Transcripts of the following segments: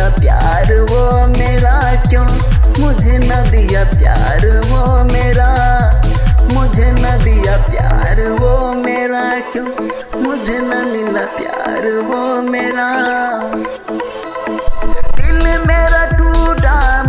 ना प्यार वो मेरा क्यों? मुझे न दिया प्यार वो मेरा। मुझे न दिया प्यार वो मेरा क्यों? मुझे न मिला प्यार वो मेरा। दिल मेरा टूटा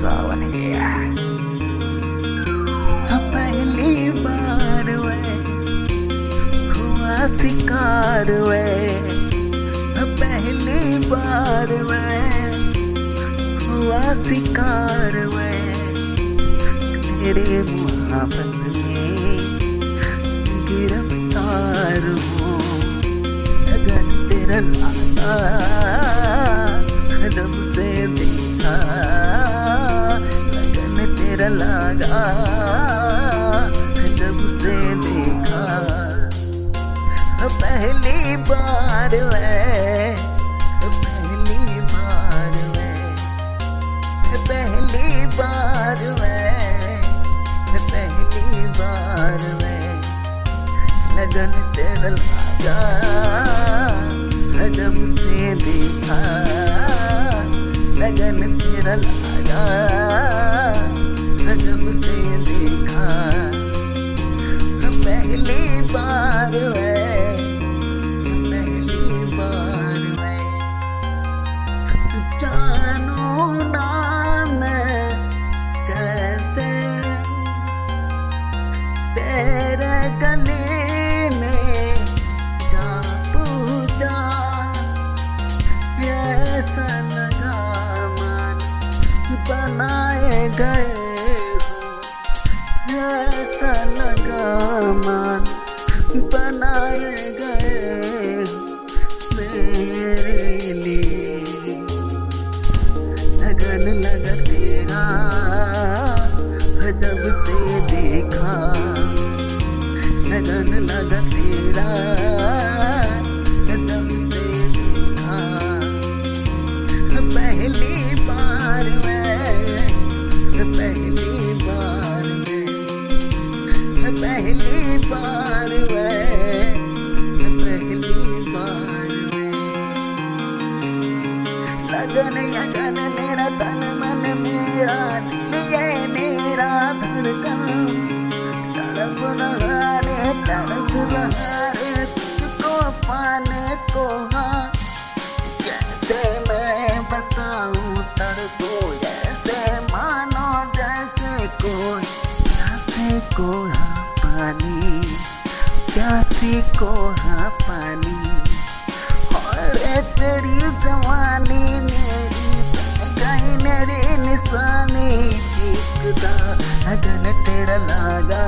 सावन पहली बार वे हुआ शिकार वे पहली बार वे हुआ शिकार वे तेरे मोहब्बत में गिरफ़्तार हूँ लगन तेरा लागा जब तेरा लागा जब से देखा। पहली बार वे पहली बार वे पहली बार वे पहली बार वे लगन तेरा लागा जब से देखा। लगन तेरा लागा। ये मेरा धड़कन। तड़प रहा रे तरस रहा रे तुझको पाने को हाँ। कैसे मैं बताऊँ तड़को ऐसे मानो जैसे कोई, प्यासे को हाँ पानी, प्यासी को हाँ पानी। और तेरी जवानी गई मेरी निशाने देखता अगन तेरा लागा,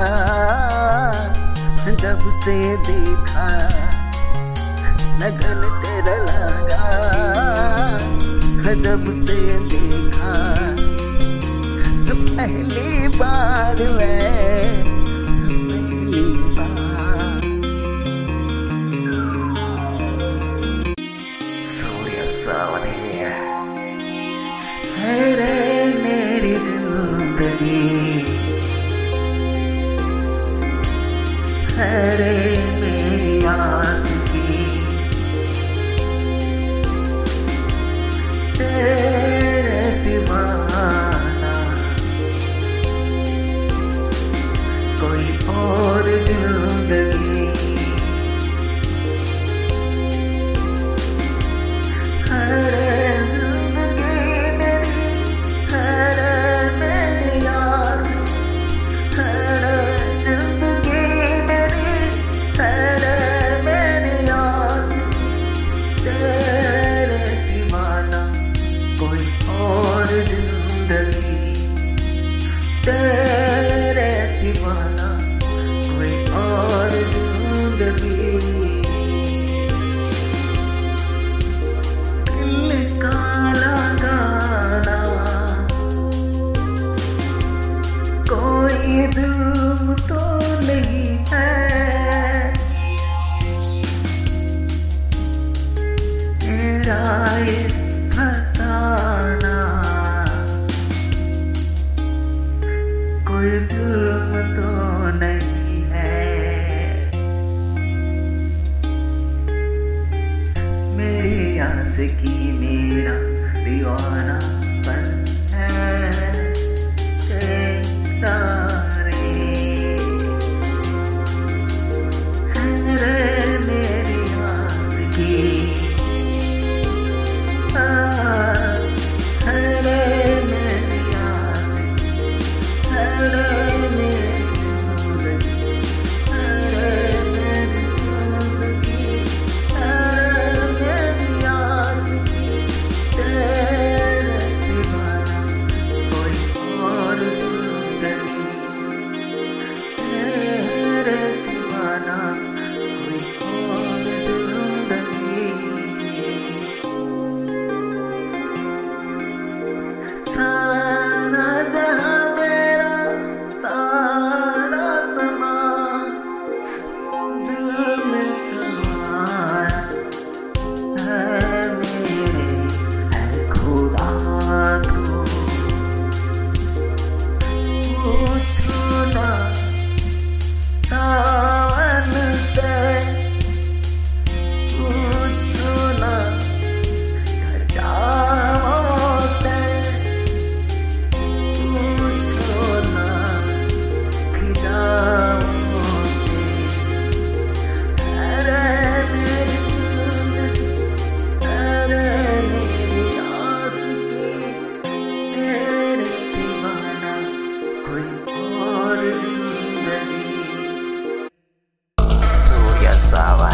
जब से देखा लगन तेरा लागा, जब से देखा पहली बार वे Havana. красава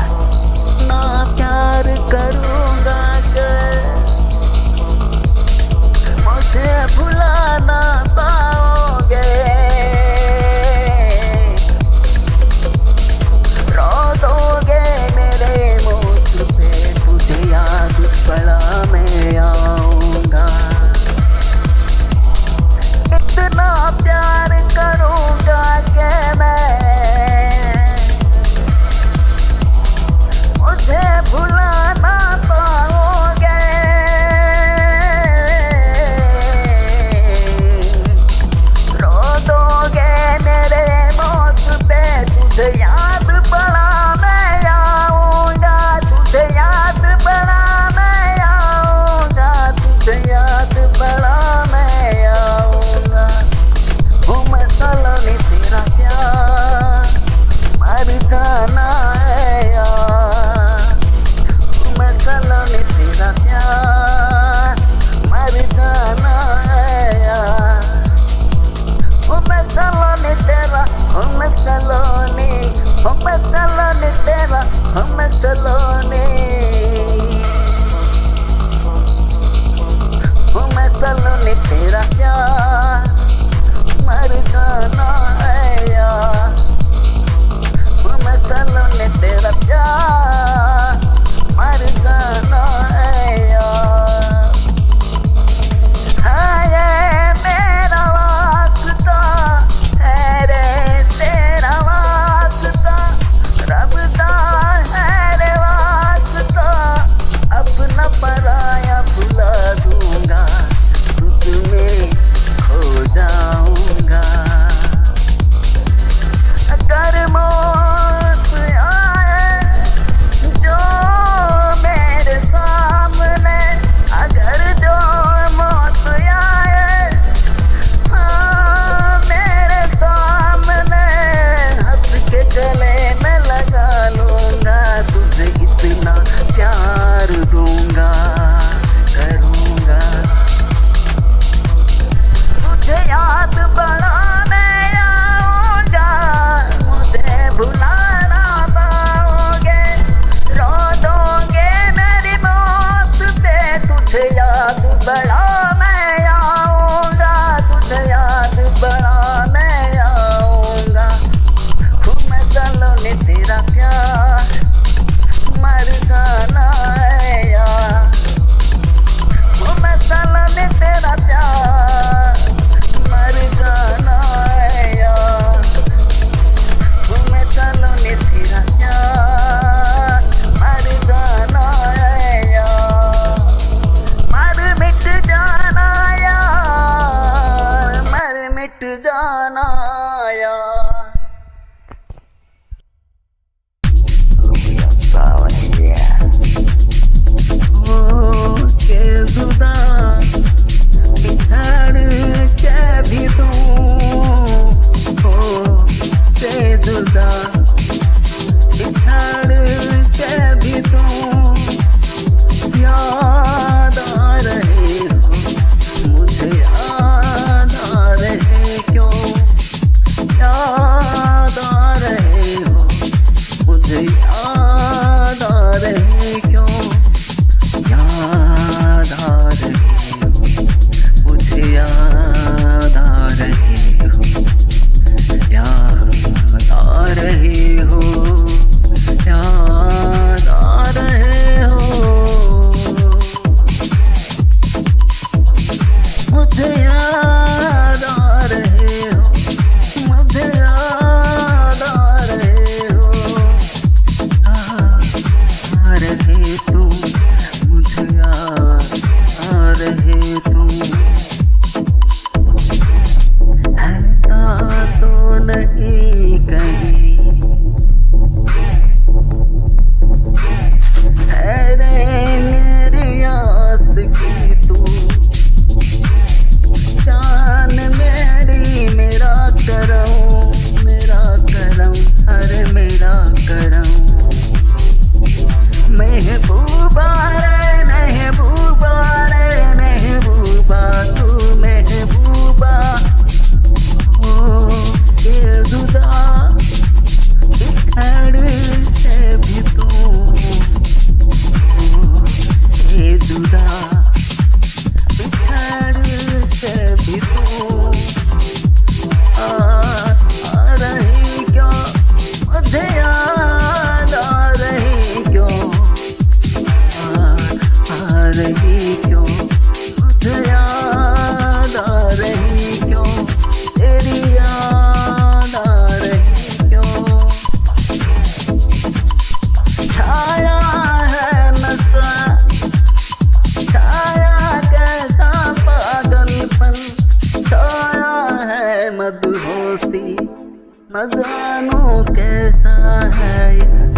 जानो कैसा है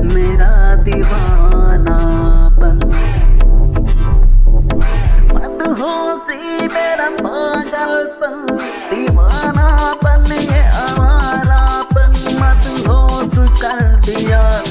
मेरा दीवानापन मत हो सी मेरा पागलपन दीवानापन ये आवारापन मत हो कर दिया।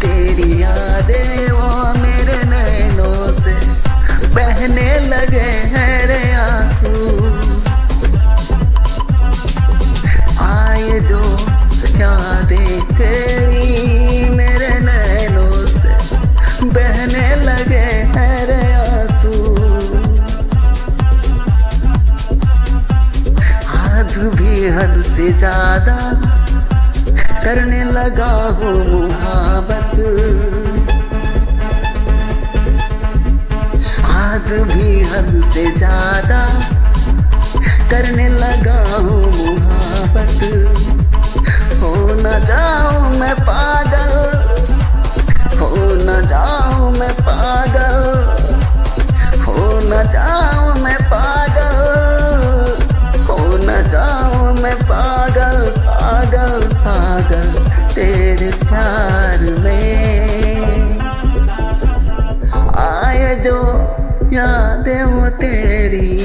तेरी यादें वो मेरे नैनों से। बहने लगे हैं रे आँसू। आए जो यादें तेरी मेरे नैनों से। बहने लगे हैं रे आँसू। आज भी हद से ज़्यादा करने लगा हूँ मुहाबत आज भी हद से ज़्यादा करने लगा हूँ मुहाबत हो न जाऊँ मैं पागल, हो न जाऊँ मैं पागल, हो न जाऊँ मैं पागल। जाऊँ मैं पागल पागल पागल तेरे प्यार में। आए जो यादें वो तेरी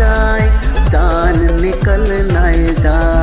जाए जान निकल न जाए